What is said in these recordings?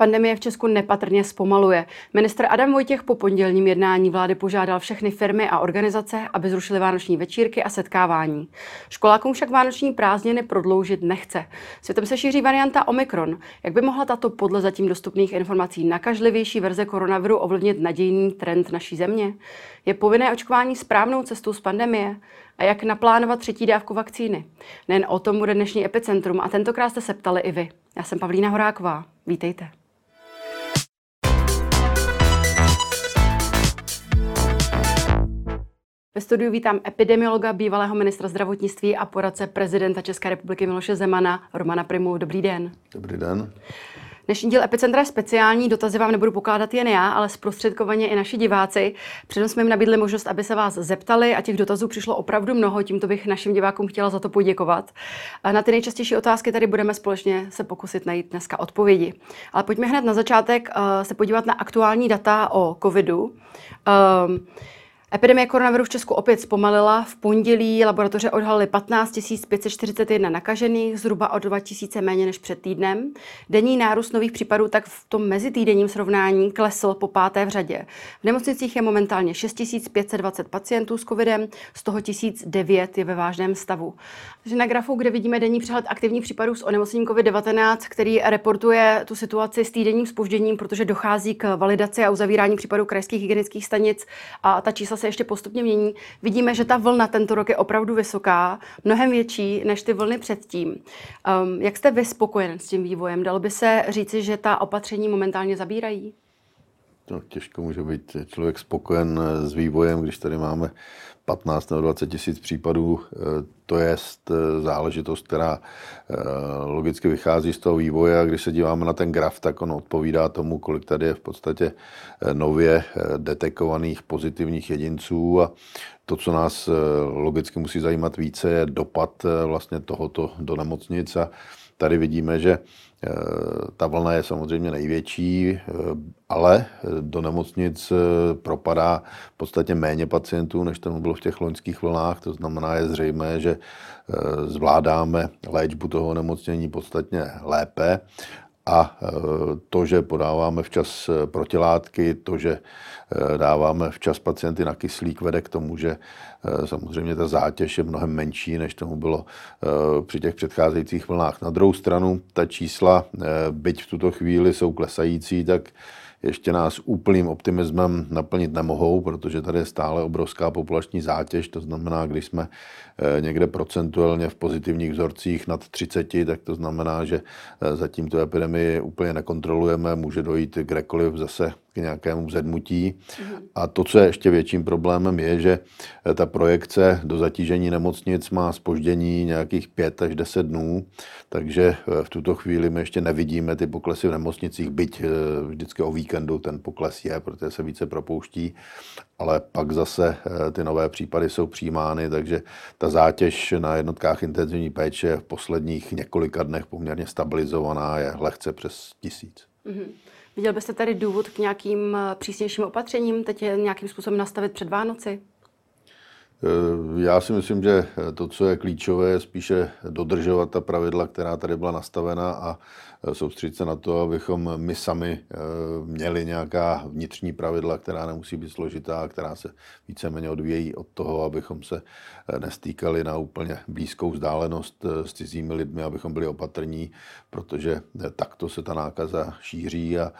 Pandemie v Česku nepatrně zpomaluje. Ministr Adam Vojtěch po pondělním jednání vlády požádal všechny firmy a organizace, aby zrušili vánoční večírky a setkávání. Školákům však vánoční prázdniny prodloužit nechce. Světem se šíří varianta Omikron. Jak by mohla tato podle zatím dostupných informací nakažlivější verze koronaviru ovlivnit nadějný trend naší země? Je povinné očkování správnou cestou z pandemie? A jak naplánovat třetí dávku vakcíny? Nejen o tom bude dnešní epicentrum a tentokrát jste se ptali i vy. Já jsem Pavlína Horáková. Vítejte. Ve studiu vítám epidemiologa, bývalého ministra zdravotnictví a poradce prezidenta České republiky Miloše Zemana, Romana Primu. Dobrý den. Dobrý den. Dnešní díl Epicentra je speciální, dotazy vám nebudu pokládat jen já, ale zprostředkovaně i naši diváci. Předem jsme jim nabídli možnost, aby se vás zeptali a těch dotazů přišlo opravdu mnoho, tímto bych našim divákům chtěla za to poděkovat. Na ty nejčastější otázky tady budeme společně se pokusit najít dneska odpovědi. Ale pojďme hned na začátek uh, se podívat na aktuální data o covidu. Um, Epidemie koronaviru v Česku opět zpomalila. V pondělí laboratoře odhalily 15 541 nakažených, zhruba o 2 000 méně než před týdnem. Denní nárůst nových případů tak v tom mezitýdenním srovnání klesl po páté v řadě. V nemocnicích je momentálně 6 520 pacientů s covidem, z toho 1009 je ve vážném stavu. Takže na grafu, kde vidíme denní přehled aktivních případů s onemocněním COVID-19, který reportuje tu situaci s týdenním spožděním, protože dochází k validaci a uzavírání případů krajských hygienických stanic a ta čísla se ještě postupně mění. Vidíme, že ta vlna tento rok je opravdu vysoká, mnohem větší než ty vlny předtím. Um, jak jste vy spokojen s tím vývojem? Dalo by se říci, že ta opatření momentálně zabírají? No, těžko může být člověk spokojen s vývojem, když tady máme 15 nebo 20 tisíc případů. Eh, to je eh, záležitost, která eh, logicky vychází z toho vývoje a když se díváme na ten graf, tak on odpovídá tomu, kolik tady je v podstatě nově detekovaných pozitivních jedinců a to, co nás logicky musí zajímat více, je dopad vlastně tohoto do nemocnic a tady vidíme, že Eh, ta vlna je samozřejmě největší, eh, ale do nemocnic eh, propadá v podstatě méně pacientů, než tomu bylo v těch loňských vlnách. To znamená, je zřejmé, že zvládáme léčbu toho nemocnění podstatně lépe a to, že podáváme včas protilátky, to, že dáváme včas pacienty na kyslík, vede k tomu, že samozřejmě ta zátěž je mnohem menší, než tomu bylo při těch předcházejících vlnách. Na druhou stranu, ta čísla, byť v tuto chvíli jsou klesající, tak ještě nás úplným optimismem naplnit nemohou, protože tady je stále obrovská populační zátěž, to znamená, když jsme eh, někde procentuálně v pozitivních vzorcích nad 30, tak to znamená, že eh, zatím tu epidemii úplně nekontrolujeme, může dojít kdekoliv zase k nějakému zedmutí. Mm-hmm. A to, co je ještě větším problémem, je, že eh, ta projekce do zatížení nemocnic má spoždění nějakých 5 až 10 dnů, takže v tuto chvíli my ještě nevidíme ty poklesy v nemocnicích, byť vždycky o víkendu ten pokles je, protože se více propouští, ale pak zase eh, ty nové případy jsou přijímány, takže ta zátěž na jednotkách intenzivní péče v posledních několika dnech poměrně stabilizovaná, je lehce přes tisíc. Mm-hmm. Viděl byste tady důvod k nějakým eh, přísnějším opatřením, teď je nějakým způsobem nastavit před Vánoci? Eh, já si myslím, že to, co je klíčové, je spíše dodržovat ta pravidla, která tady byla nastavena a Eh, soustředit se na to, abychom my sami eh, měli nějaká vnitřní pravidla, která nemusí být složitá, která se víceméně odvíjejí od toho, abychom se nestýkali na úplně blízkou vzdálenost s cizími lidmi, abychom byli opatrní, protože takto se ta nákaza šíří a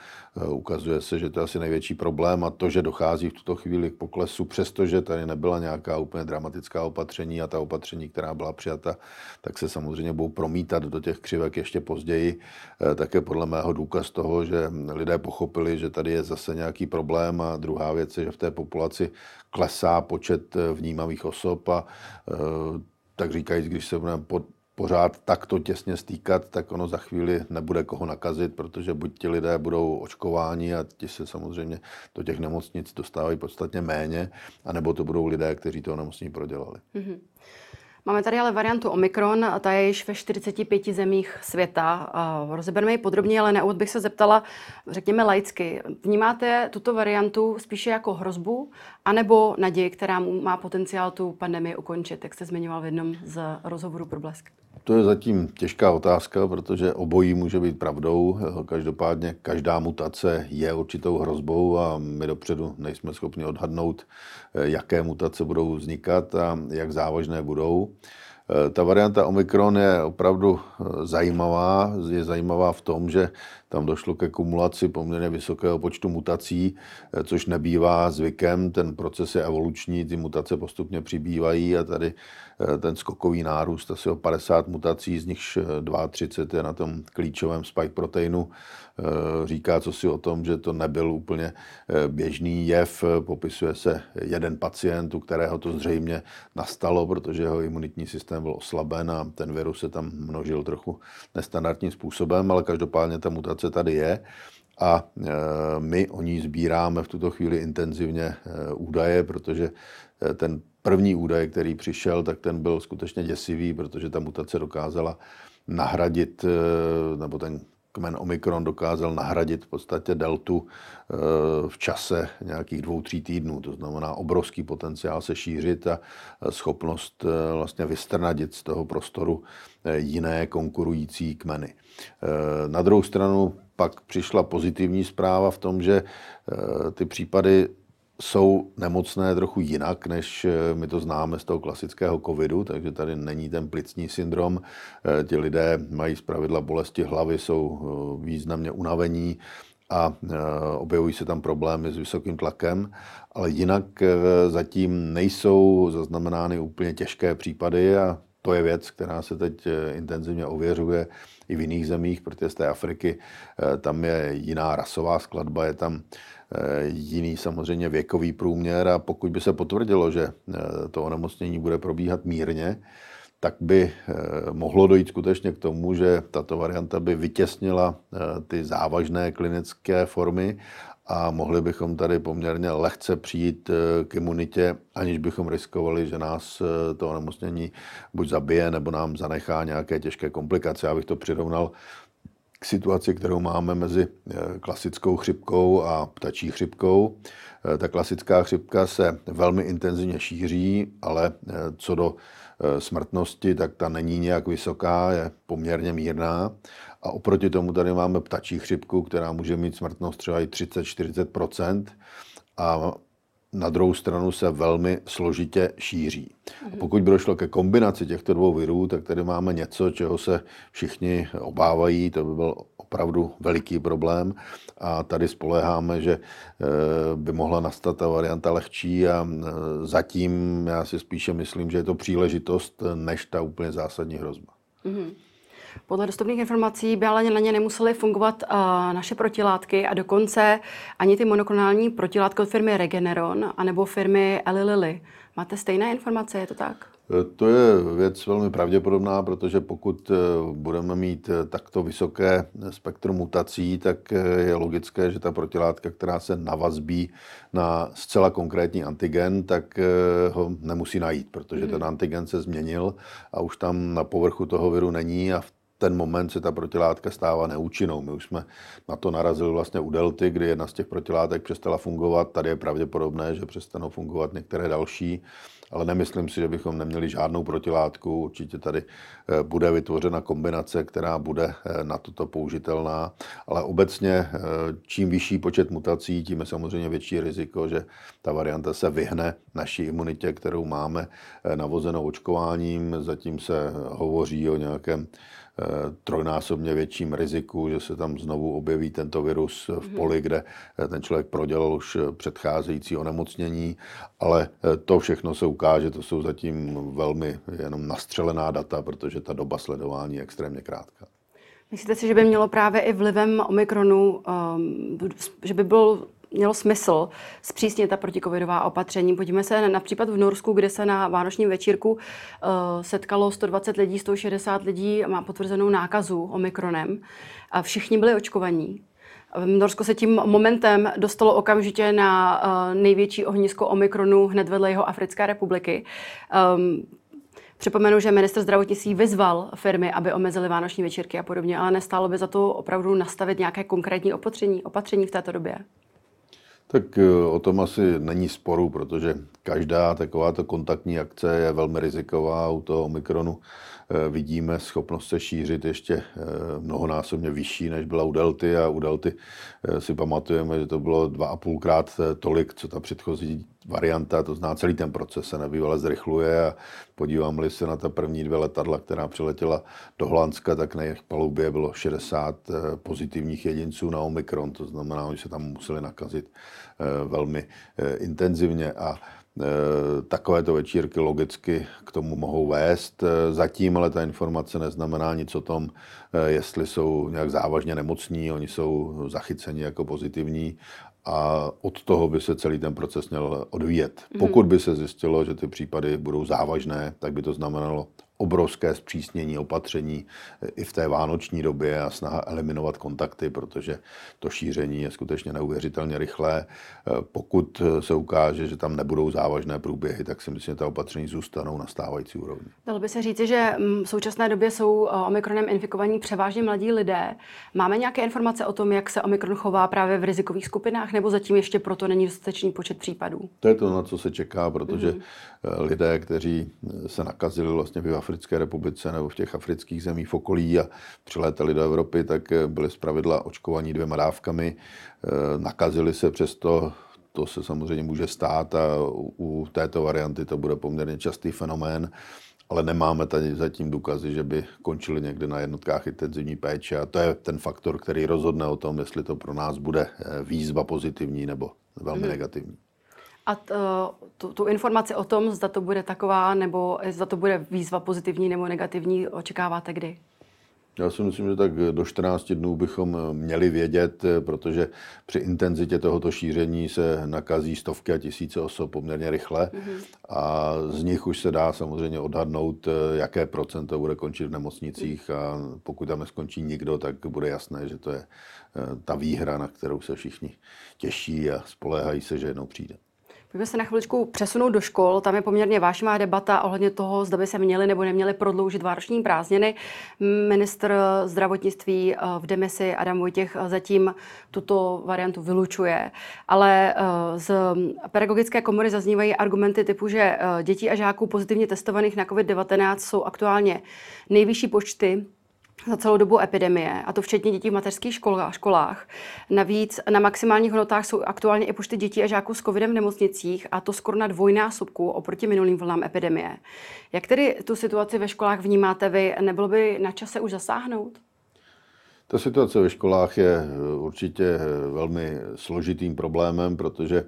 ukazuje se, že to je asi největší problém a to, že dochází v tuto chvíli k poklesu, přestože tady nebyla nějaká úplně dramatická opatření a ta opatření, která byla přijata, tak se samozřejmě budou promítat do těch křivek ještě později. Eh, také podle mého důkaz toho, že lidé pochopili, že tady je zase nějaký problém a druhá věc je, že v té populaci klesá počet eh, vnímavých osob a eh, tak říkajíc, když se budeme pod, pořád takto těsně stýkat, tak ono za chvíli nebude koho nakazit, protože buď ti lidé budou očkováni a ti se samozřejmě do těch nemocnic dostávají podstatně méně, anebo to budou lidé, kteří to nemocní prodělali. Mm-hmm. Máme tady ale variantu Omikron, a ta je již ve 45 zemích světa. Rozeberme ji podrobně, ale na úvod bych se zeptala, řekněme laicky, vnímáte tuto variantu spíše jako hrozbu, anebo naději, která má potenciál tu pandemii ukončit, jak jste zmiňoval v jednom z rozhovorů pro Blesk? To je zatím těžká otázka, protože obojí může být pravdou. Každopádně každá mutace je určitou hrozbou a my dopředu nejsme schopni odhadnout, jaké mutace budou vznikat a jak závažné budou. Ta varianta Omikron je opravdu zajímavá. Je zajímavá v tom, že tam došlo ke kumulaci poměrně vysokého počtu mutací, což nebývá zvykem. Ten proces je evoluční, ty mutace postupně přibývají a tady Eh, ten skokový nárůst, asi o 50 mutací, z nichž 32 je na tom klíčovém spike proteinu. Eh, říká co si o tom, že to nebyl úplně eh, běžný jev. Popisuje se jeden pacient, u kterého to zřejmě nastalo, protože jeho imunitní systém byl oslaben a ten virus se tam množil trochu nestandardním způsobem, ale každopádně ta mutace tady je. A my o ní sbíráme v tuto chvíli intenzivně údaje, protože ten první údaj, který přišel, tak ten byl skutečně děsivý, protože ta mutace dokázala nahradit, nebo ten kmen Omikron dokázal nahradit v podstatě deltu eh, v čase nějakých dvou, tří týdnů. To znamená obrovský potenciál se šířit a schopnost eh, vlastně vystrnadit z toho prostoru jiné konkurující kmeny. Na druhou stranu pak přišla pozitivní zpráva v tom, že ty případy jsou nemocné trochu jinak, než eh, my to známe z toho klasického covidu, takže tady není ten plicní syndrom. Eh, ti lidé mají zpravidla bolesti hlavy, jsou eh, významně unavení a objevují se tam problémy s vysokým tlakem, ale jinak zatím nejsou zaznamenány úplně těžké případy a to je věc, která se teď intenzivně ověřuje i v jiných zemích, protože z té Afriky tam je jiná rasová skladba, je tam jiný samozřejmě věkový průměr a pokud by se potvrdilo, že eh, to onemocnění bude probíhat mírně, tak by eh, mohlo dojít skutečně k tomu, že tato varianta by vytěsnila ty závažné klinické formy a mohli bychom tady poměrně lehce přijít k imunitě, aniž bychom riskovali, že nás to onemocnění buď zabije, nebo nám zanechá nějaké těžké komplikace. Já bych to přirovnal k situaci, kterou máme mezi eh, klasickou chřipkou a ptačí chřipkou. Eh, ta klasická chřipka se velmi intenzivně šíří, ale eh, co do smrtnosti, tak ta není nějak vysoká, je poměrně mírná. A oproti tomu tady máme ptačí chřipku, která může mít smrtnost třeba i 30-40% a na druhou stranu se velmi složitě šíří. A pokud by došlo ke kombinaci těchto dvou virů, tak tady máme něco, čeho se všichni obávají, to by byl opravdu veliký problém a tady spoleháme, že eh, by mohla nastat ta varianta lehčí a eh, zatím já si spíše myslím, že je to příležitost než ta úplně zásadní hrozba. Mm-hmm. Podle dostupných informací by ale na ně nemusely fungovat uh, naše protilátky a dokonce ani ty monoklonální protilátky od firmy Regeneron anebo firmy Eli Lilly. Máte stejné informace, je to tak? E, to je věc velmi pravděpodobná, protože pokud e, budeme mít takto vysoké spektrum mutací, tak je logické, že ta protilátka, která se navazbí na zcela konkrétní antigen, tak ho nemusí najít, protože ten hmm. antigen se změnil a už tam na povrchu toho viru není a v ten moment se ta protilátka stává neúčinnou. My už jsme na to narazili vlastně u delty, kdy jedna z těch protilátek přestala fungovat. Tady je pravděpodobné, že přestanou fungovat některé další, ale nemyslím si, že bychom neměli žádnou protilátku. Určitě tady eh, bude vytvořena kombinace, která bude eh, na toto použitelná, ale obecně eh, čím vyšší počet mutací, tím je samozřejmě větší riziko, že ta varianta se vyhne naší imunitě, kterou máme navozenou očkováním. Zatím se hovoří o nějakém trojnásobně větším riziku, že se tam znovu objeví tento virus v mhm. poli, kde eh, ten člověk prodělal už eh, předcházející onemocnění, ale to všechno se ukáže, to jsou zatím velmi jenom nastřelená data, protože ta doba sledování je extrémně krátká. Myslíte si, že by mělo právě i vlivem Omikronu, um, že by byl mělo smysl zpřísnit ta protikovidová opatření. Podívejme se na případ v Norsku, kde se na vánočním večírku uh, setkalo 120 lidí, 160 lidí má potvrzenou nákazu omikronem a všichni byli očkovaní. V Norsku se tím momentem dostalo okamžitě na uh, největší ohnisko omikronu hned vedle jeho Africké republiky. Um, Připomenu, že minister zdravotnictví vyzval firmy, aby omezily vánoční večírky a podobně, ale nestálo by za to opravdu nastavit nějaké konkrétní opatření, opatření v této době. Tak eh, o tom asi není sporu, protože každá takováto kontaktní akce je velmi riziková. U toho Omikronu eh, vidíme schopnost se šířit ještě eh, mnohonásobně vyšší, než byla u Delty a u Delty si pamatujeme, že to bylo dva a půlkrát tolik, co ta předchozí varianta, to zná celý ten proces se nebývale zrychluje a podívám-li se na ta první dvě letadla, která přiletěla do Holandska, tak na jejich palubě bylo 60 pozitivních jedinců na Omikron, to znamená, že se tam museli nakazit velmi intenzivně a Eh, takovéto večírky logicky k tomu mohou vést. Eh, zatím ale ta informace neznamená nic o tom, eh, jestli jsou nějak závažně nemocní, oni jsou zachyceni jako pozitivní a od toho by se celý ten proces měl odvíjet. Mhm. Pokud by se zjistilo, že ty případy budou závažné, tak by to znamenalo obrovské zpřísnění opatření i v té vánoční době a snaha eliminovat kontakty, protože to šíření je skutečně neuvěřitelně rychlé. Pokud se ukáže, že tam nebudou závažné průběhy, tak si myslím, že ta opatření zůstanou na stávající úrovni. Dalo by se říci, že mm, v současné době jsou eh, omikronem infikovaní převážně mladí lidé. Máme nějaké informace o tom, jak se omikron chová právě v rizikových skupinách, nebo zatím ještě proto není dostatečný počet případů? To je to, na co se čeká, protože mm-hmm. lidé, kteří se nakazili vlastně v Africké republice nebo v těch afrických zemích v okolí a přilétali do Evropy, tak eh, byli zpravidla očkovaní dvěma dávkami. Eh, nakazili se přesto to se samozřejmě může stát a u této varianty to bude poměrně častý fenomén, ale nemáme tady zatím důkazy, že by končili někde na jednotkách intenzivní péče a to je ten faktor, který rozhodne o tom, jestli to pro nás bude eh, výzva pozitivní nebo velmi hmm. negativní. A t, tu, tu informaci o tom, zda to bude taková, nebo zda to bude výzva pozitivní nebo negativní, očekáváte kdy? Já si myslím, že tak do 14 dnů bychom měli vědět, protože při intenzitě tohoto šíření se nakazí stovky a tisíce osob poměrně rychle mm-hmm. a z nich už se dá samozřejmě odhadnout, jaké procento bude končit v nemocnicích a pokud tam neskončí nikdo, tak bude jasné, že to je eh, ta výhra, na kterou se všichni těší a spoléhají se, že jednou přijde. Pojďme se na chviličku přesunout do škol. Tam je poměrně vážná debata ohledně toho, zda by se měli nebo neměli prodloužit vánoční prázdniny. Ministr zdravotnictví eh, v demisi Adam Vojtěch zatím tuto variantu vylučuje. Ale eh, z pedagogické komory zaznívají argumenty typu, že eh, dětí a žáků pozitivně testovaných na COVID-19 jsou aktuálně nejvyšší počty za celou dobu epidemie, a to včetně dětí v mateřských školách. školách. Navíc na maximálních hodnotách jsou aktuálně i počty dětí a žáků s covidem v nemocnicích, a to skoro na dvojnásobku oproti minulým vlnám epidemie. Jak tedy tu situaci ve školách vnímáte vy? Nebylo by na čase už zasáhnout? Ta situace ve školách je určitě velmi složitým problémem, protože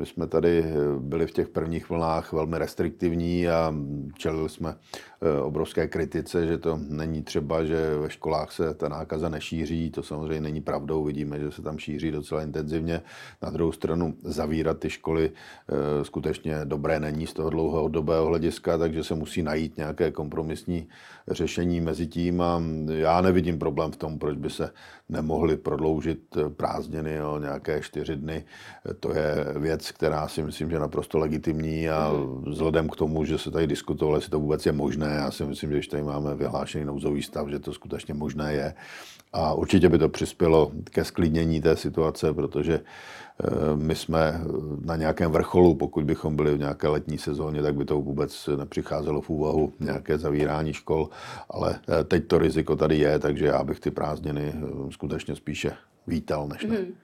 my jsme tady byli v těch prvních vlnách velmi restriktivní a čelili jsme Eh, obrovské kritice, že to není třeba, že ve školách se ta nákaza nešíří. To samozřejmě není pravdou. Vidíme, že se tam šíří docela intenzivně. Na druhou stranu zavírat ty školy eh, skutečně dobré není z toho dlouhodobého hlediska, takže se musí najít nějaké kompromisní řešení mezi tím a já nevidím problém v tom, proč by se nemohli prodloužit prázdniny o nějaké čtyři dny. To je věc, která si myslím, že je naprosto legitimní a vzhledem k tomu, že se tady diskutovalo, jestli to vůbec je možné, Já si myslím, že když tady máme vyhlášený nouzový stav, že to skutečně možné je. A určitě by to přispělo ke sklidnění té situace, protože eh, my jsme na nějakém vrcholu, pokud bychom byli v nějaké letní sezóně, tak by to vůbec nepřicházelo v úvahu nějaké zavírání škol, ale eh, teď to riziko tady je, takže já bych ty prázdniny eh, skutečně spíše vítal, než ne. Hmm.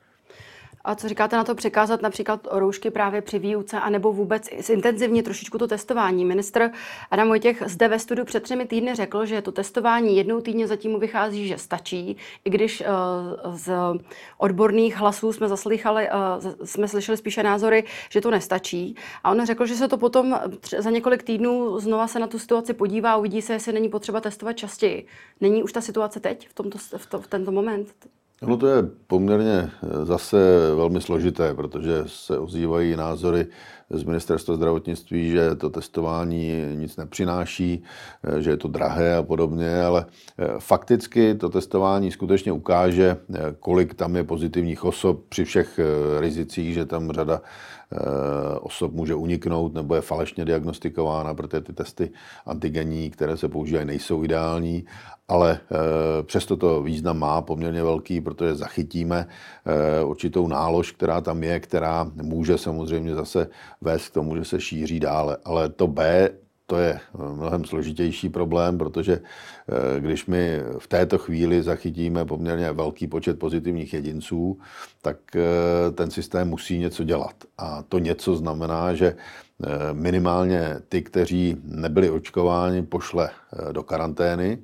A co říkáte na to překázat například roušky právě při výuce, anebo vůbec zintenzivně trošičku to testování? Ministr Adam Vojtěch zde ve studiu před třemi týdny řekl, že to testování jednou týdně zatím vychází, že stačí, i když uh, z odborných hlasů jsme zaslychali, uh, jsme slyšeli spíše názory, že to nestačí. A on řekl, že se to potom za několik týdnů znova se na tu situaci podívá a uvidí se, jestli není potřeba testovat častěji. Není už ta situace teď, v, tomto, v, to, v tento moment? No to je poměrně eh, zase velmi složité, protože se ozývají názory z ministerstva zdravotnictví, že to testování nic nepřináší, že je to drahé a podobně, ale fakticky to testování skutečně ukáže, kolik tam je pozitivních osob při všech rizicích, že tam řada osob může uniknout nebo je falešně diagnostikována, protože ty testy antigenní, které se používají, nejsou ideální ale eh, přesto to význam má poměrně velký, protože zachytíme eh, určitou nálož, která tam je, která může samozřejmě zase vést k tomu, že se šíří dále. Ale to B, to je mnohem složitější problém, protože eh, když my v této chvíli zachytíme poměrně velký počet pozitivních jedinců, tak ten systém musí něco dělat. A to něco znamená, že minimálně ty, kteří nebyli očkováni, pošle do karantény,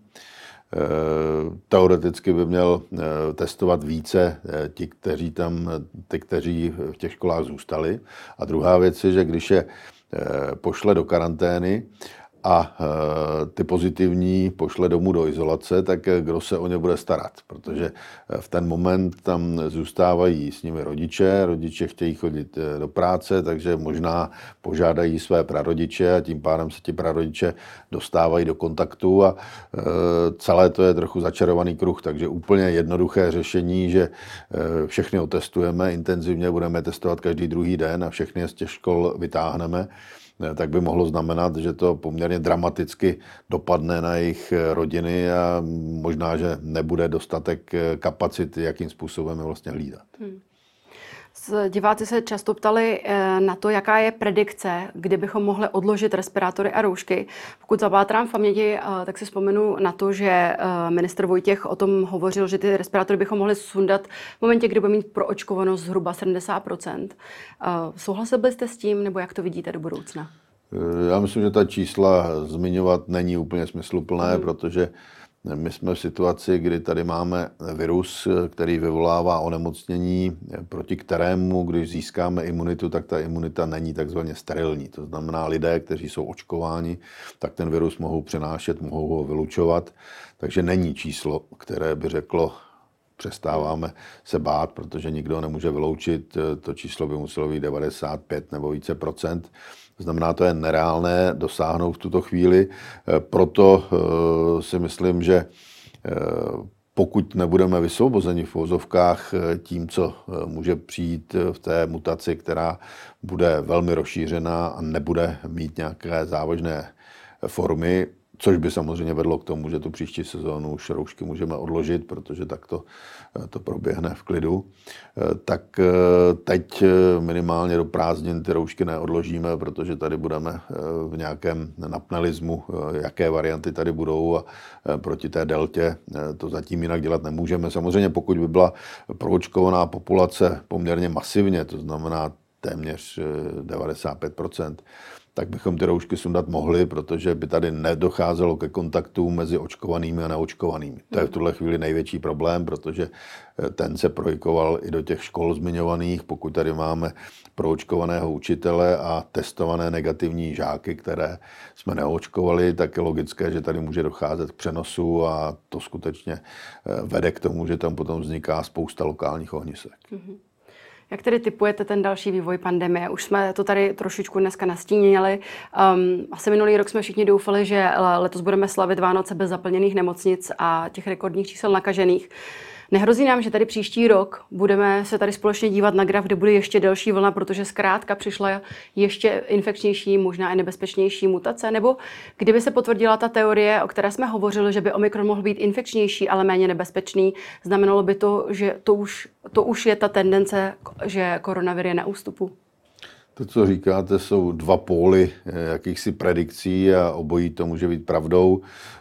Eh, teoreticky by měl eh, testovat více eh, ti, kteří tam, ty, kteří v těch školách zůstali. A druhá věc je, že když je pošle do karantény a e, ty pozitivní pošle domů do izolace, tak e, kdo se o ně bude starat, protože e, v ten moment tam zůstávají s nimi rodiče, rodiče chtějí chodit do práce, takže možná požádají své prarodiče a tím pádem se ti prarodiče dostávají do kontaktu a celé to je trochu začarovaný kruh, takže úplně jednoduché řešení, že všechny otestujeme, intenzivně budeme testovat každý druhý den a všechny z těch škol vytáhneme, tak by mohlo znamenat, že to poměrně dramaticky dopadne na jejich rodiny a možná, že nebude dostatek kapacity, jakým způsobem je vlastně hlídat. Hmm. Diváci se často ptali eh, na to, jaká je predikce, kdy bychom mohli odložit respirátory a roušky. Pokud zapátrám v paměti, eh, tak si vzpomenu na to, že eh, minister Vojtěch o tom hovořil, že ty respirátory bychom mohli sundat v momentě, kdy budeme mít proočkovanost zhruba 70% Souhlasil byste s tím, nebo jak to vidíte do budoucna? Já myslím, že ta čísla zmiňovat není úplně smysluplné, mm. protože my jsme v situaci, kdy tady máme virus, který vyvolává onemocnění, proti kterému, když získáme imunitu, tak ta imunita není takzvaně sterilní. To znamená, lidé, kteří jsou očkováni, tak ten virus mohou přenášet, mohou ho vylučovat. Takže není číslo, které by řeklo, přestáváme se bát, protože nikdo nemůže vyloučit. To číslo by muselo být 95 nebo více procent. Znamená, to je nereálné dosáhnout v tuto chvíli. Eh, proto eh, si myslím, že eh, pokud nebudeme vysvobozeni v vozovkách tím, co může přijít v té mutaci, která bude velmi rozšířená a nebude mít nějaké závažné formy, což by samozřejmě vedlo k tomu, že tu příští sezónu už roušky můžeme odložit, protože tak to, eh, to proběhne v klidu. Eh, tak eh, teď minimálně do prázdnin ty roušky neodložíme, protože tady budeme v nějakém napnelismu, jaké varianty tady budou a proti té deltě to zatím jinak dělat nemůžeme. Samozřejmě pokud by byla proočkovaná populace poměrně masivně, to znamená téměř 95 tak bychom ty roušky sundat mohli, protože by tady nedocházelo ke kontaktu mezi očkovanými a neočkovanými. To je v tuhle chvíli největší problém, protože eh, ten se projikoval i do těch škol zmiňovaných. Pokud tady máme proočkovaného učitele a testované negativní žáky, které jsme neočkovali, tak je logické, že tady může docházet k přenosu a to skutečně eh, vede k tomu, že tam potom vzniká spousta lokálních ohnisek. Mm-hmm. Jak tedy typujete ten další vývoj pandemie? Už jsme to tady trošičku dneska nastínili. Um, asi minulý rok jsme všichni doufali, že letos budeme slavit Vánoce bez zaplněných nemocnic a těch rekordních čísel nakažených. Nehrozí nám, že tady příští rok budeme se tady společně dívat na graf, kde bude ještě delší vlna, protože zkrátka přišla ještě infekčnější, možná i nebezpečnější mutace? Nebo kdyby se potvrdila ta teorie, o které jsme hovořili, že by Omikron mohl být infekčnější, ale méně nebezpečný, znamenalo by to, že to už, to už je ta tendence, že koronavir je na ústupu? To, co říkáte, jsou dva póly eh, jakýchsi predikcí a obojí to může být pravdou.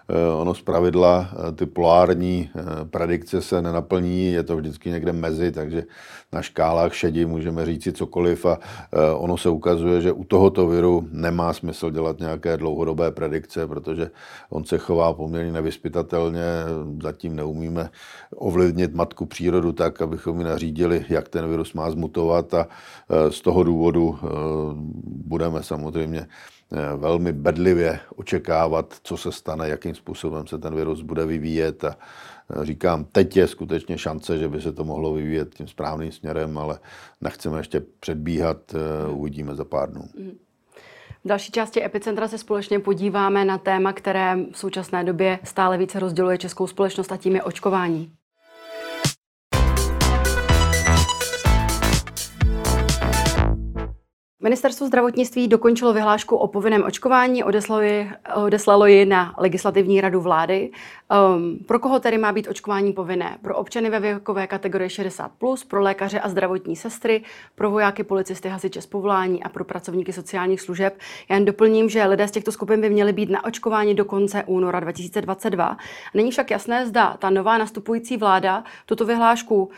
Eh, ono z pravidla eh, ty polární predikce se nenaplní, je to vždycky někde mezi, takže na škálách šedi můžeme říci cokoliv a ono se ukazuje, že u tohoto viru nemá smysl dělat nějaké dlouhodobé predikce, protože on se chová poměrně nevyspytatelně, zatím neumíme ovlivnit matku přírodu tak, abychom mi nařídili, jak ten virus má zmutovat a z toho důvodu budeme samozřejmě eh, velmi bedlivě očekávat, co se stane, jakým způsobem se ten virus bude vyvíjet a říkám, teď je skutečně šance, že by se to mohlo vyvíjet tím správným směrem, ale nechceme ještě předbíhat, uvidíme za pár dnů. Mm. V další části Epicentra se společně podíváme na téma, které v současné době stále více rozděluje českou společnost a tím je očkování. Ministerstvo zdravotnictví dokončilo vyhlášku o povinném očkování, odeslalo ji, odeslalo ji na legislativní radu vlády. Um, pro koho tedy má být očkování povinné? Pro občany ve věkové kategorii 60+, plus, pro lékaře a zdravotní sestry, pro vojáky, policisty, hasiče z povolání a pro pracovníky sociálních služeb. Já jen doplním, že lidé z těchto skupin by měli být na očkování do konce února 2022. Není však jasné, zda ta nová nastupující vláda tuto vyhlášku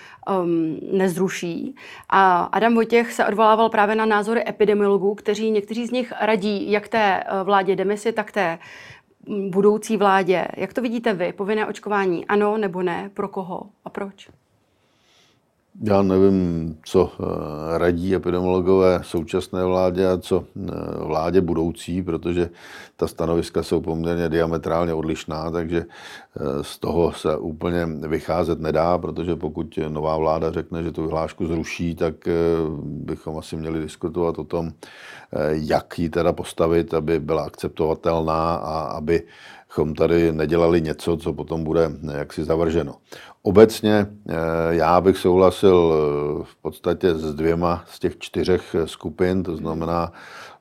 um, nezruší. A Adam Vojtěch se odvolával právě na názory epidemiologů, kteří někteří z nich radí jak té eh, vládě demisi, tak té mm, budoucí vládě. Jak to vidíte vy? Povinné očkování ano nebo ne? Pro koho a proč? Já nevím, co eh, radí epidemiologové současné vládě a co eh, vládě budoucí, protože ta stanoviska jsou poměrně diametrálně odlišná, takže eh, z toho se úplně vycházet nedá, protože pokud nová vláda řekne, že tu vyhlášku zruší, tak bychom asi měli diskutovat o tom, jak ji teda postavit, aby byla akceptovatelná a aby chom tady nedělali něco, co potom bude jaksi zavrženo. Obecně eh, já bych souhlasil eh, v podstatě s dvěma z těch čtyřech skupin, to znamená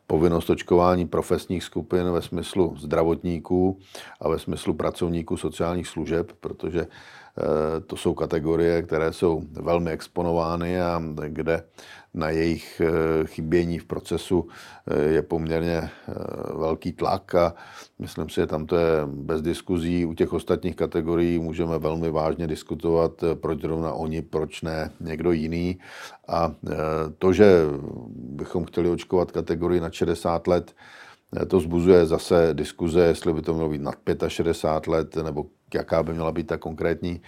povinnost očkování profesních skupin ve smyslu zdravotníků a ve smyslu pracovníků sociálních služeb, protože eh, to jsou kategorie, které jsou velmi exponovány a kde na jejich eh, chybění v procesu eh, je poměrně eh, velký tlak a myslím si, že tam to je bez diskuzí. U těch ostatních kategorií můžeme velmi vážně diskutovat, proč zrovna oni, proč ne někdo jiný. A to, že bychom chtěli očkovat kategorii na 60 let, to zbuzuje zase diskuze, jestli by to mělo být nad 65 let, nebo jaká by měla být ta konkrétní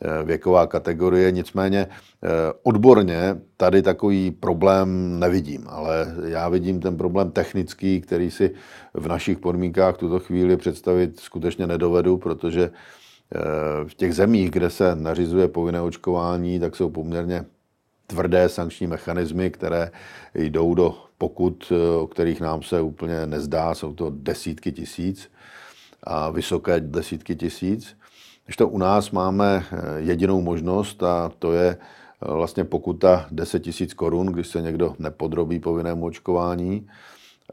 eh, věková kategorie. Nicméně eh, odborně tady takový problém nevidím, ale já vidím ten problém technický, který si v našich podmínkách tuto chvíli představit skutečně nedovedu, protože eh, v těch zemích, kde se nařizuje povinné očkování, tak jsou poměrně tvrdé sankční mechanismy, které jdou do pokut, o kterých nám se úplně nezdá, jsou to desítky tisíc a vysoké desítky tisíc. Když to u nás máme eh, jedinou možnost a to je eh, vlastně pokuta 10 tisíc korun, když se někdo nepodrobí povinnému očkování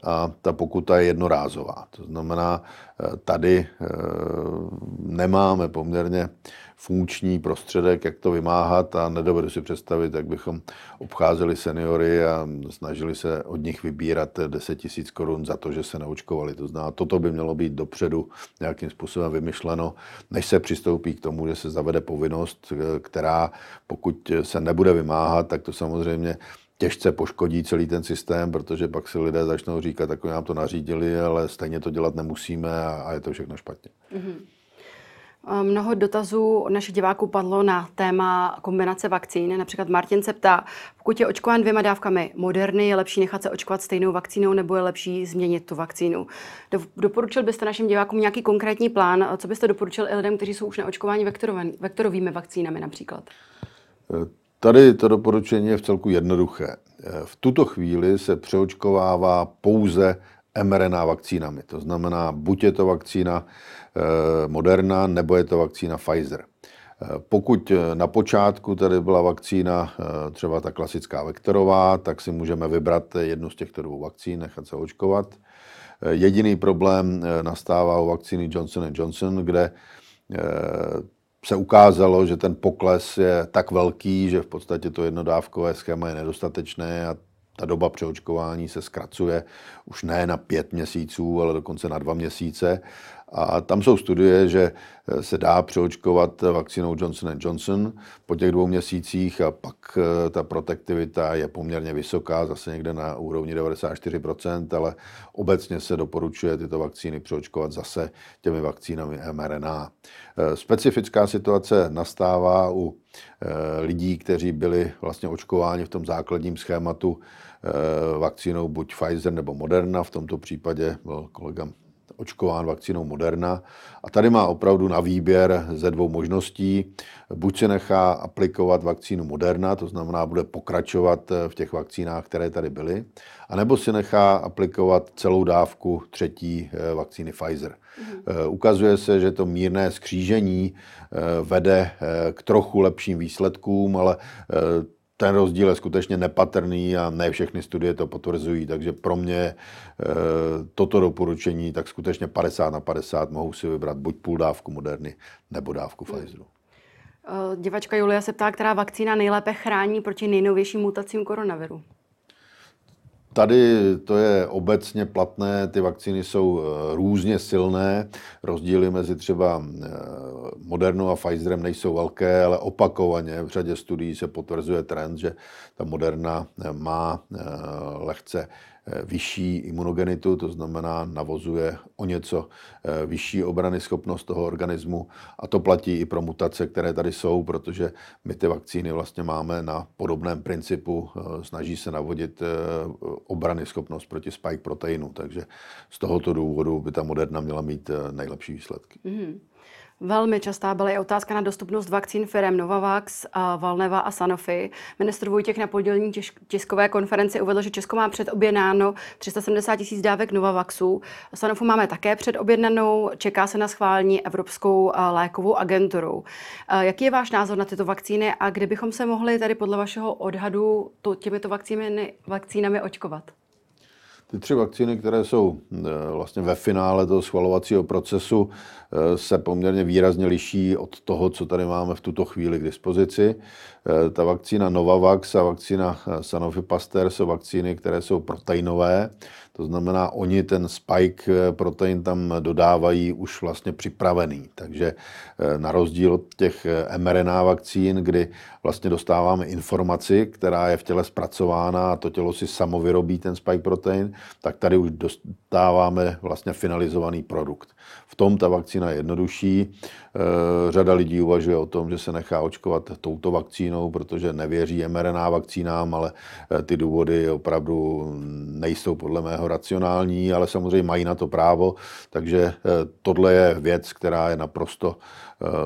a ta pokuta je jednorázová. To znamená, eh, tady nemáme poměrně funkční prostředek, jak to vymáhat a nedovedu si představit, jak bychom obcházeli seniory a snažili se od nich vybírat 10 tisíc korun za to, že se neočkovali. To znamená, toto by mělo být dopředu nějakým způsobem vymyšleno, než se přistoupí k tomu, že se zavede povinnost, která pokud se nebude vymáhat, tak to samozřejmě těžce poškodí celý ten systém, protože pak si lidé začnou říkat, tak nám to nařídili, ale stejně to dělat nemusíme a, a je to všechno špatně. Mm-hmm. Mnoho dotazů od našich diváků padlo na téma kombinace vakcín. Například Martin se ptá, pokud je očkován dvěma dávkami Moderny, je lepší nechat se očkovat stejnou vakcínou nebo je lepší změnit tu vakcínu? Doporučil byste našim divákům nějaký konkrétní plán? Co byste doporučil i lidem, kteří jsou už neočkováni vektorovými vakcínami například? Tady to doporučení je v celku jednoduché. V tuto chvíli se přeočkovává pouze mRNA vakcínami. To znamená, buď je to vakcína Moderna, nebo je to vakcína Pfizer. Eh, pokud eh, na počátku tady byla vakcína třeba ta klasická vektorová, tak si můžeme vybrat jednu z těchto dvou vakcín, nechat se očkovat. Jediný problém nastává u vakcíny Johnson Johnson, kde se ukázalo, že ten pokles je tak velký, že v podstatě to jednodávkové schéma je nedostatečné a ta doba přeočkování se zkracuje už ne na pět měsíců, ale dokonce na dva měsíce. A tam jsou studie, že se dá přeočkovat vakcínou Johnson Johnson po těch dvou měsících a pak eh, ta protektivita je poměrně vysoká, zase někde na úrovni 94%, ale obecně se doporučuje tyto vakcíny přeočkovat zase těmi vakcínami mRNA. Eh, specifická situace nastává u eh, lidí, kteří byli vlastně očkováni v tom základním schématu vakcínou buď Pfizer nebo Moderna, v tomto případě byl kolega očkován vakcínou Moderna. A tady má opravdu na výběr ze dvou možností. Buď se nechá aplikovat vakcínu Moderna, to znamená, bude pokračovat v těch vakcínách, které tady byly, anebo si nechá aplikovat celou dávku třetí vakcíny Pfizer. Mm-hmm. Ukazuje se, že to mírné skřížení vede k trochu lepším výsledkům, ale ten rozdíl je skutečně nepatrný a ne všechny studie to potvrzují, takže pro mě e, toto doporučení tak skutečně 50 na 50 mohou si vybrat buď půl dávku Moderny nebo dávku hmm. Pfizeru. E, divačka Julia se ptá, která vakcína nejlépe chrání proti nejnovějším mutacím koronaviru. Tady to je obecně platné, ty vakcíny jsou eh, různě silné, rozdíly mezi třeba eh, Modernou a Pfizerem nejsou velké, ale opakovaně v řadě studií se potvrzuje trend, že ta Moderna eh, má lehce Eh, vyšší imunogenitu, to znamená navozuje o něco eh, vyšší obrany schopnost toho organismu a to platí i pro mutace, které tady jsou, protože my ty vakcíny vlastně máme na podobném principu, eh, snaží se navodit obrany schopnost proti spike proteinu, takže z tohoto důvodu by ta Moderna měla mít nejlepší výsledky. Mm-hmm. Velmi častá byla i otázka na dostupnost vakcín firm Novavax, Valneva a Sanofi. Ministr Vojtěch na podělení tiskové konferenci uvedl, že Česko má předobjednáno 370 tisíc dávek Novavaxu. Sanofu máme také předobjednanou, čeká se na schválení Evropskou lékovou agenturou. Jaký je váš názor na tyto vakcíny a kde bychom se mohli tady podle vašeho odhadu to, těmito vakcínami, vakcínami očkovat? Ty tři vakcíny, které jsou eh, vlastně ve finále toho schvalovacího procesu, eh, se poměrně výrazně liší od toho, co tady máme v tuto chvíli k dispozici. Eh, ta vakcína Novavax a vakcína Sanofi Pasteur jsou vakcíny, které jsou proteinové, to znamená, oni ten spike protein tam dodávají už vlastně připravený. Takže na rozdíl od těch mRNA vakcín, kdy vlastně dostáváme informaci, která je v těle zpracována a to tělo si samo vyrobí ten spike protein, tak tady už dostáváme vlastně finalizovaný produkt. V tom ta vakcína je jednodušší. Řada lidí uvažuje o tom, že se nechá očkovat touto vakcínou, protože nevěří mRNA vakcínám, ale ty důvody opravdu nejsou podle mého racionální, ale samozřejmě mají na to právo, takže eh, tohle je věc, která je naprosto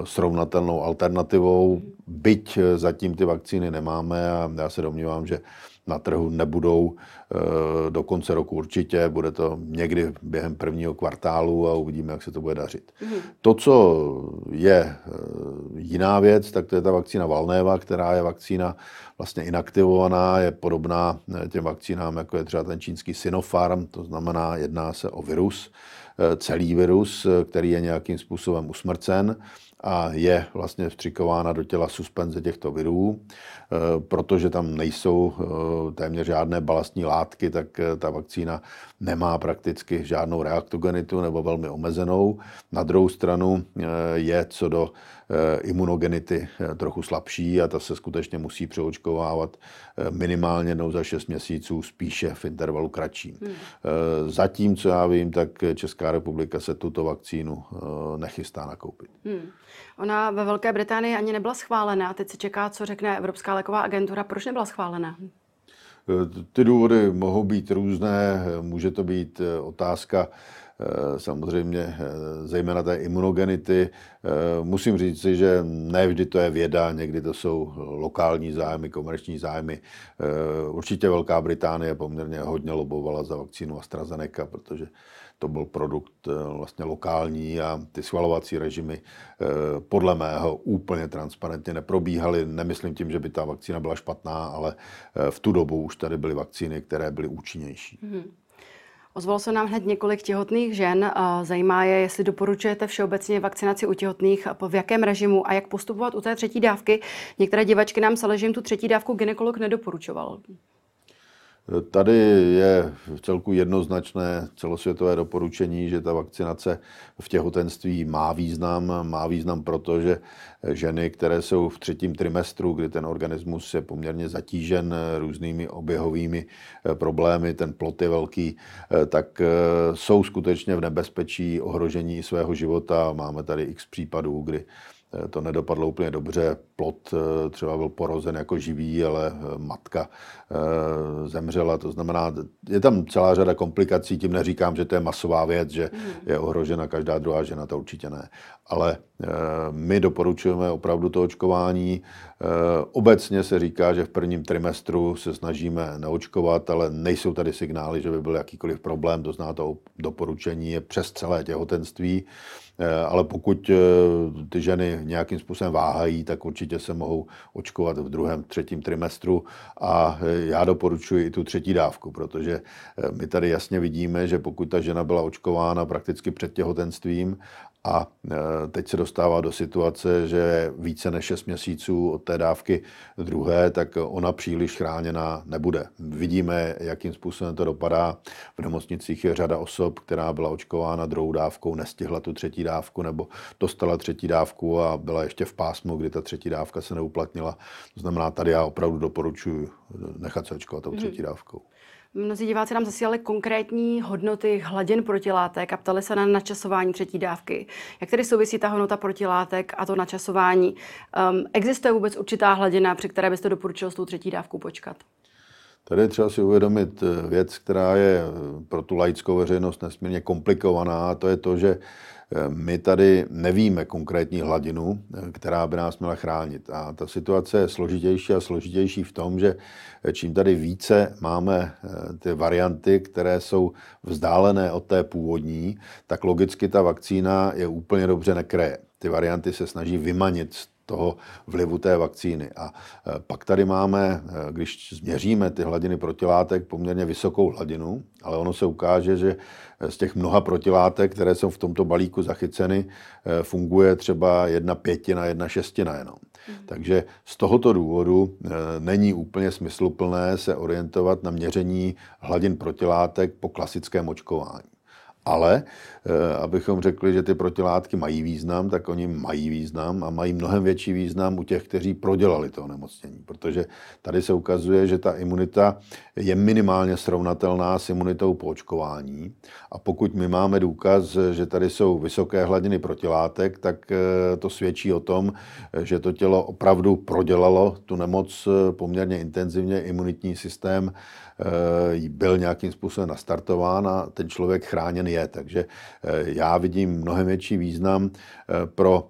srovnatelnou alternativou, byť zatím ty vakcíny nemáme a já se domnívám, že na trhu nebudou do konce roku určitě, bude to někdy během prvního kvartálu a uvidíme, jak se to bude dařit. Mm. To, co je jiná věc, tak to je ta vakcína Valneva, která je vakcína vlastně inaktivovaná, je podobná eh, těm vakcínám, jako je třeba ten čínský Sinopharm, to znamená, jedná se o virus, eh, celý virus, eh, který je nějakým způsobem usmrcen a je vlastně vstřikována do těla suspenze těchto virů. Protože tam nejsou téměř žádné balastní látky, tak ta vakcína nemá prakticky žádnou reaktogenitu nebo velmi omezenou. Na druhou stranu je co do Eh, imunogenity eh, trochu slabší a ta se skutečně musí přeočkovávat eh, minimálně jednou za 6 měsíců, spíše v intervalu kratším. Hmm. Zatím, co já vím, tak Česká republika se tuto vakcínu nechystá nakoupit. Hmm. Ona ve Velké Británii ani nebyla schválená. Teď se čeká, co řekne Evropská léková agentura. Proč nebyla schválená? Ty důvody mohou být různé. Může to být otázka Eh, samozřejmě eh, zejména té imunogenity. Eh, musím říct si, že ne vždy to je věda, někdy to jsou lokální zájmy, komerční zájmy. Určitě Velká Británie poměrně hodně lobovala za vakcínu AstraZeneca, protože to byl produkt vlastně lokální a ty schvalovací režimy podle mého úplně transparentně neprobíhaly. Nemyslím tím, že by ta vakcína byla špatná, ale v tu dobu už tady byly vakcíny, které byly účinnější. Mm-hmm. Ozvalo se nám hned několik těhotných žen. Zajímá je, jestli doporučujete všeobecně vakcinaci u těhotných, v jakém režimu a jak postupovat u té třetí dávky. Některé divačky nám psaly, že jim tu třetí dávku ginekolog nedoporučoval. Tady je v celku jednoznačné celosvětové doporučení, že ta vakcinace v těhotenství má význam. Má význam proto, že ženy, které jsou v třetím trimestru, kdy ten organismus je poměrně zatížen různými oběhovými eh, problémy, ten plot je velký, eh, tak eh, jsou skutečně v nebezpečí ohrožení svého života. Máme tady x případů, kdy to nedopadlo úplně dobře. Plot třeba byl porozen jako živý, ale matka zemřela. To znamená, je tam celá řada komplikací. Tím neříkám, že to je masová věc, že mhm. je ohrožena každá druhá žena, to určitě ne. Ale my doporučujeme opravdu to očkování. Obecně se říká, že v prvním trimestru se snažíme neočkovat, ale nejsou tady signály, že by byl jakýkoliv problém. To zná to doporučení je přes celé těhotenství. Eh, ale pokud eh, ty ženy nějakým způsobem váhají, tak určitě se mohou očkovat v druhém, třetím trimestru a eh, já doporučuji i tu třetí dávku, protože my tady jasně vidíme, že pokud ta žena byla očkována prakticky před těhotenstvím a teď se dostává do situace, že více než 6 měsíců od té dávky druhé, tak ona příliš chráněna nebude. Vidíme, jakým způsobem to dopadá. V nemocnicích je řada osob, která byla očkována druhou dávkou, nestihla tu třetí dávku nebo dostala třetí dávku a byla ještě v pásmu, kdy ta třetí dávka se neuplatnila. To znamená, tady já opravdu doporučuji nechat se očkovat tou mhm. třetí dávkou. Mnozí diváci nám zasílali konkrétní hodnoty hladin protilátek a ptali se na načasování třetí dávky. Jak tedy souvisí ta hodnota protilátek a to načasování? Um, existuje vůbec určitá hladina, při které byste doporučil s tou třetí dávkou počkat? Tady je třeba si uvědomit eh, věc, která je pro tu laickou veřejnost nesmírně komplikovaná, a to je to, že my tady nevíme konkrétní hladinu, která by nás měla chránit. A ta situace je složitější a složitější v tom, že čím tady více máme eh, ty varianty, které jsou vzdálené od té původní, tak logicky ta vakcína je úplně dobře nekreje. Ty varianty se snaží vymanit z toho vlivu té vakcíny. A e, pak tady máme, e, když změříme ty hladiny protilátek, poměrně vysokou hladinu, ale ono se ukáže, že z těch mnoha protilátek, které jsou v tomto balíku zachyceny, e, funguje třeba jedna pětina, jedna šestina jenom. Mm. Takže z tohoto důvodu není úplně smysluplné se orientovat na měření hladin protilátek po klasickém očkování. Ale eh, abychom řekli, že ty protilátky mají význam, tak oni mají význam a mají mnohem větší význam u těch, kteří prodělali to onemocnění. Protože tady se ukazuje, že ta imunita je minimálně srovnatelná s imunitou po očkování. A pokud my máme důkaz, že tady jsou vysoké hladiny protilátek, tak eh, to svědčí o tom, že to tělo opravdu prodělalo tu nemoc eh, poměrně intenzivně, imunitní systém byl nějakým způsobem nastartován a ten člověk chráněn je. Takže eh, já vidím mnohem větší význam eh, pro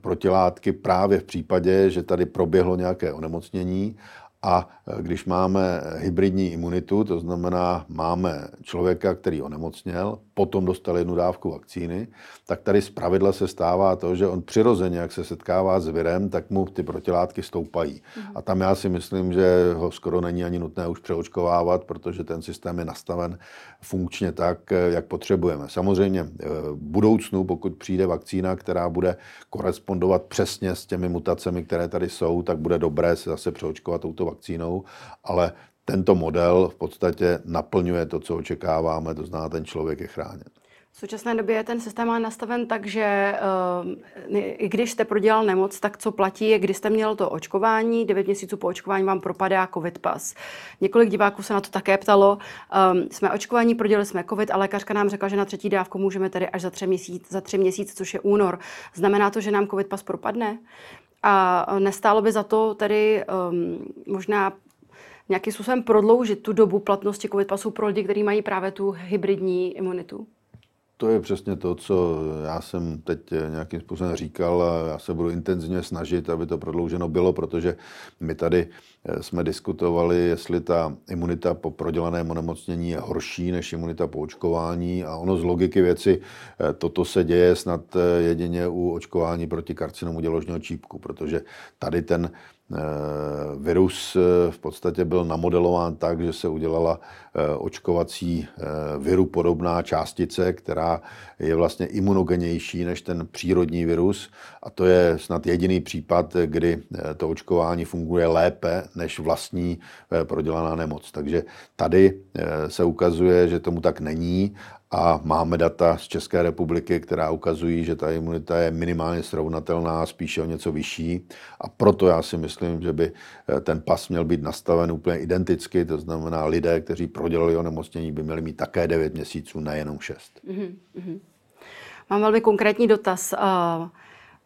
protilátky právě v případě, že tady proběhlo nějaké onemocnění a když máme hybridní imunitu, to znamená, máme člověka, který onemocněl, potom dostal jednu dávku vakcíny, tak tady z pravidla se stává to, že on přirozeně, jak se setkává s virem, tak mu ty protilátky stoupají. Mm-hmm. A tam já si myslím, že ho skoro není ani nutné už přeočkovávat, protože ten systém je nastaven funkčně tak, jak potřebujeme. Samozřejmě eh, v budoucnu, pokud přijde vakcína, která bude korespondovat přesně s těmi mutacemi, které tady jsou, tak bude dobré se zase přeočkovat touto vakcínou, ale tento model v podstatě naplňuje to, co očekáváme, to znamená, ten člověk je chráněn. V současné době je ten systém ale nastaven tak, že uh, i když jste prodělal nemoc, tak co platí je, když jste měl to očkování, 9 měsíců po očkování vám propadá COVID pas. Několik diváků se na to také ptalo. Um, jsme očkovaní, prodělali jsme COVID a lékařka nám řekla, že na třetí dávku můžeme tedy až za tři, měsíc, za tři měsíce, což je únor. Znamená to, že nám COVID pas propadne? A nestálo by za to tedy um, možná nějakým způsobem prodloužit tu dobu platnosti COVID pasu pro lidi, kteří mají právě tu hybridní imunitu? To je přesně to, co já jsem teď nějakým způsobem říkal já se budu intenzivně snažit, aby to prodlouženo bylo, protože my tady eh, jsme diskutovali, jestli ta imunita po prodělaném onemocnění je horší než imunita po očkování. A ono z logiky věci eh, toto se děje snad eh, jedině u očkování proti karcinomu děložního čípku, protože tady ten Eh, virus eh, v podstatě byl namodelován tak, že se udělala eh, očkovací viru podobná částice, která je vlastně imunogenější než ten přírodní virus. A to je snad jediný případ, kdy to očkování funguje lépe než vlastní prodělaná nemoc. Takže tady se ukazuje, že tomu tak není a máme data z České republiky, která ukazují, že ta imunita je minimálně srovnatelná, spíše o něco vyšší. A proto já si myslím, že by eh, ten pas měl být nastaven úplně identicky, to znamená lidé, kteří prodělali onemocnění, by měli mít také 9 měsíců, nejenom 6. Mm-hmm. Mám velmi konkrétní dotaz.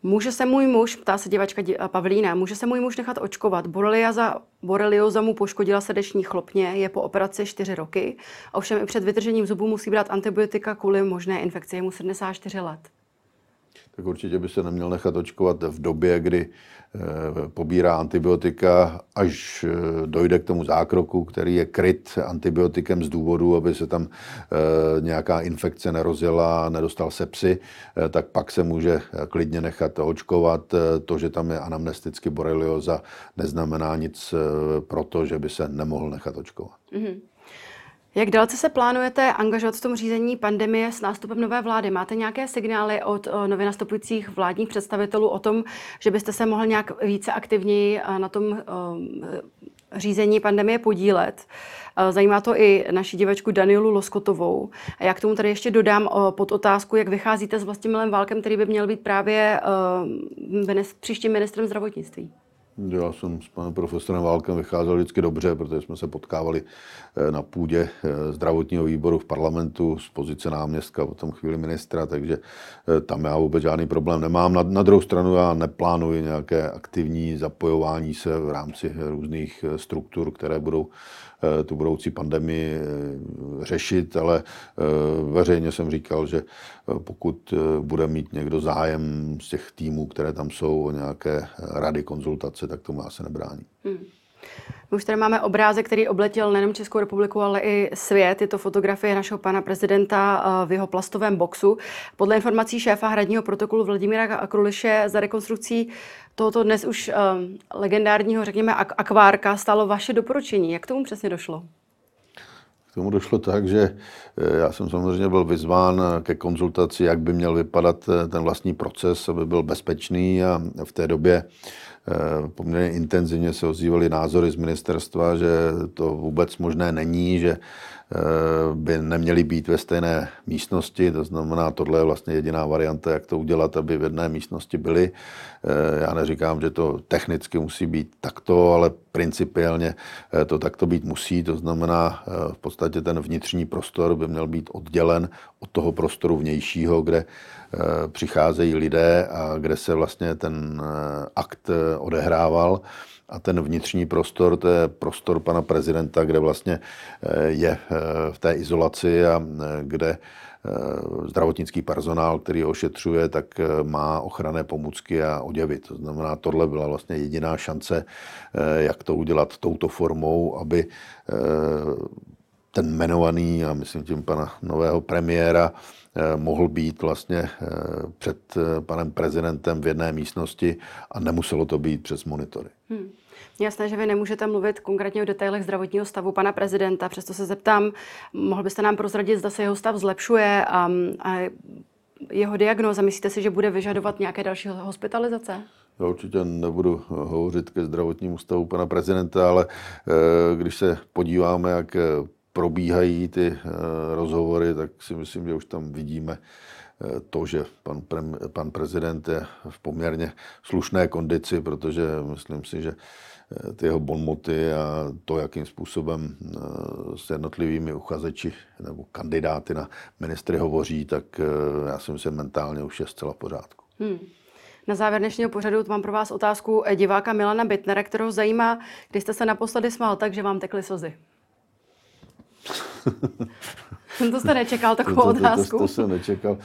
Může se můj muž, ptá se divačka Pavlína, může se můj muž nechat očkovat? Borelioza, borelioza mu poškodila srdeční chlopně, je po operaci 4 roky. Ovšem i před vytržením zubů musí brát antibiotika kvůli možné infekci. Je mu 74 let tak určitě by se neměl nechat očkovat v době, kdy eh, pobírá antibiotika, až eh, dojde k tomu zákroku, který je kryt antibiotikem z důvodu, aby se tam eh, nějaká infekce nerozjela, nedostal sepsy, tak pak se může klidně nechat očkovat. To, že tam je anamnesticky borelioza, neznamená nic pro to, že by se nemohl nechat očkovat. Mm-hmm. Jak dalece se plánujete angažovat v tom řízení pandemie s nástupem nové vlády? Máte nějaké signály od eh, nově nastupujících vládních představitelů o tom, že byste se mohl nějak více aktivněji eh, na tom eh, řízení pandemie podílet? Zajímá to i naši divačku Danielu Loskotovou. A já k tomu tady ještě dodám pod otázku, jak vycházíte s Vlastimilem Válkem, který by měl být právě příštím ministrem zdravotnictví. Já jsem s panem profesorem Válkem vycházel vždycky dobře, protože jsme se potkávali eh, na půdě eh, zdravotního výboru v parlamentu z pozice náměstka, potom chvíli ministra, takže eh, tam já vůbec žádný problém nemám. Na, na druhou stranu já neplánuji nějaké aktivní zapojování se v rámci různých struktur, které budou tu budoucí pandemii eh, řešit, ale eh, veřejně jsem říkal, že pokud bude mít někdo zájem z těch týmů, které tam jsou, o nějaké rady, konzultace, tak tomu já se nebrání. Hmm. Už tady máme obrázek, který obletěl nejenom Českou republiku, ale i svět. Je to fotografie našeho pana prezidenta v jeho plastovém boxu. Podle informací šéfa hradního protokolu Vladimíra Kruliše za rekonstrukcí tohoto dnes už um, legendárního, řekněme, ak- akvárka stalo vaše doporučení. Jak tomu přesně došlo? K tomu došlo tak, že eh, já jsem samozřejmě byl vyzván ke konzultaci, jak by měl vypadat eh, ten vlastní proces, aby byl bezpečný a v té době eh, poměrně intenzivně se ozývaly názory z ministerstva, že to vůbec možné není, že by neměly být ve stejné místnosti, to znamená, tohle je vlastně jediná varianta, jak to udělat, aby v jedné místnosti byly. Eh, já neříkám, že to technicky musí být takto, ale principiálně eh, to takto být musí, to znamená, eh, v podstatě ten vnitřní prostor by měl být oddělen od toho prostoru vnějšího, kde přicházejí lidé a kde se vlastně ten akt odehrával. A ten vnitřní prostor, to je prostor pana prezidenta, kde vlastně eh, je eh, v té izolaci a eh, kde zdravotnický personál, který ho ošetřuje, tak má ochranné pomůcky a oděvy. To znamená, tohle byla vlastně jediná šance, jak to udělat touto formou, aby ten jmenovaný, a myslím tím pana nového premiéra, mohl být vlastně před panem prezidentem v jedné místnosti a nemuselo to být přes monitory. Hmm. Jasné, že vy nemůžete mluvit konkrétně o detailech zdravotního stavu pana prezidenta, přesto se zeptám, mohl byste nám prozradit, zda se jeho stav zlepšuje a, a jeho diagnoza, myslíte si, že bude vyžadovat nějaké další hospitalizace? Já určitě nebudu hovořit ke zdravotnímu stavu pana prezidenta, ale eh, když se podíváme, jak probíhají ty eh, rozhovory, tak si myslím, že už tam vidíme eh, to, že pan, pan prezident je v poměrně slušné kondici, protože myslím si, že Eh, ty jeho bonmoty a to, jakým způsobem eh, s jednotlivými uchazeči nebo kandidáty na ministry hovoří, tak eh, já si myslím, že mentálně už je zcela v pořádku. Hmm. Na závěr dnešního pořadu mám pro vás otázku diváka Milana Bitnera, kterou zajímá, kdy jste se naposledy smál tak, že vám tekly slzy. to jste nečekal takovou to, to, otázku. To, to, to jsem nečekal.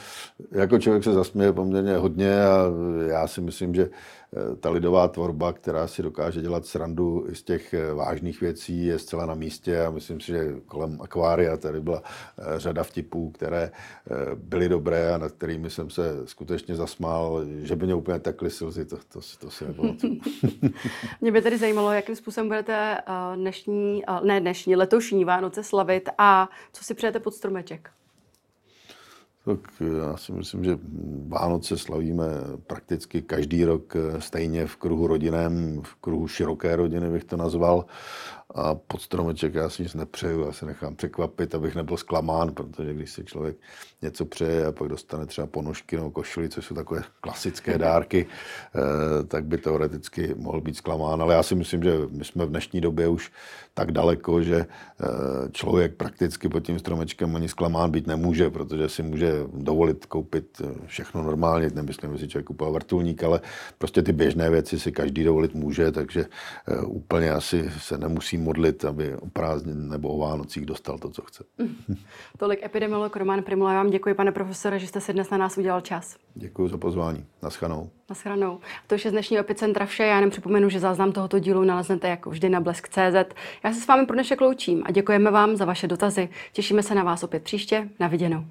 Jako člověk se zasměje poměrně hodně a já si myslím, že ta lidová tvorba, která si dokáže dělat srandu i z těch eh, vážných věcí, je zcela na místě a myslím si, že kolem akvária tady byla eh, řada vtipů, které byly dobré a nad kterými jsem se skutečně zasmál, že by mě úplně tekly slzy, to, to, to si nepamatuju. mě by tedy zajímalo, jakým způsobem budete dnešní, ne dnešní, letošní Vánoce slavit a co si přejete pod stromeček? Tak já si myslím, že Vánoce slavíme prakticky každý rok stejně v kruhu rodinném, v kruhu široké rodiny bych to nazval. A pod stromeček já si nic nepřeju, já se nechám překvapit, abych nebyl zklamán, protože když si člověk něco přeje a pak dostane třeba ponožky nebo košily, což jsou takové klasické dárky, eh, tak by teoreticky mohl být zklamán. Ale já si myslím, že my jsme v dnešní době už tak daleko, že eh, člověk prakticky pod tím stromečkem ani zklamán být nemůže, protože si může dovolit koupit všechno normálně, nemyslím, že si člověk kupoval vrtulník, ale prostě ty běžné věci si každý dovolit může, takže úplně asi se nemusí modlit, aby o prázdnin nebo o Vánocích dostal to, co chce. Tolik epidemiolog Roman Primula. Já vám děkuji, pane profesore, že jste si dnes na nás udělal čas. Děkuji za pozvání. Naschranou. Naschranou. To je z dnešního Epicentra vše. Já jenom připomenu, že záznam tohoto dílu naleznete jako vždy na blesk.cz. Já se s vámi pro dnešek loučím a děkujeme vám za vaše dotazy. Těšíme se na vás opět příště. Na viděnou.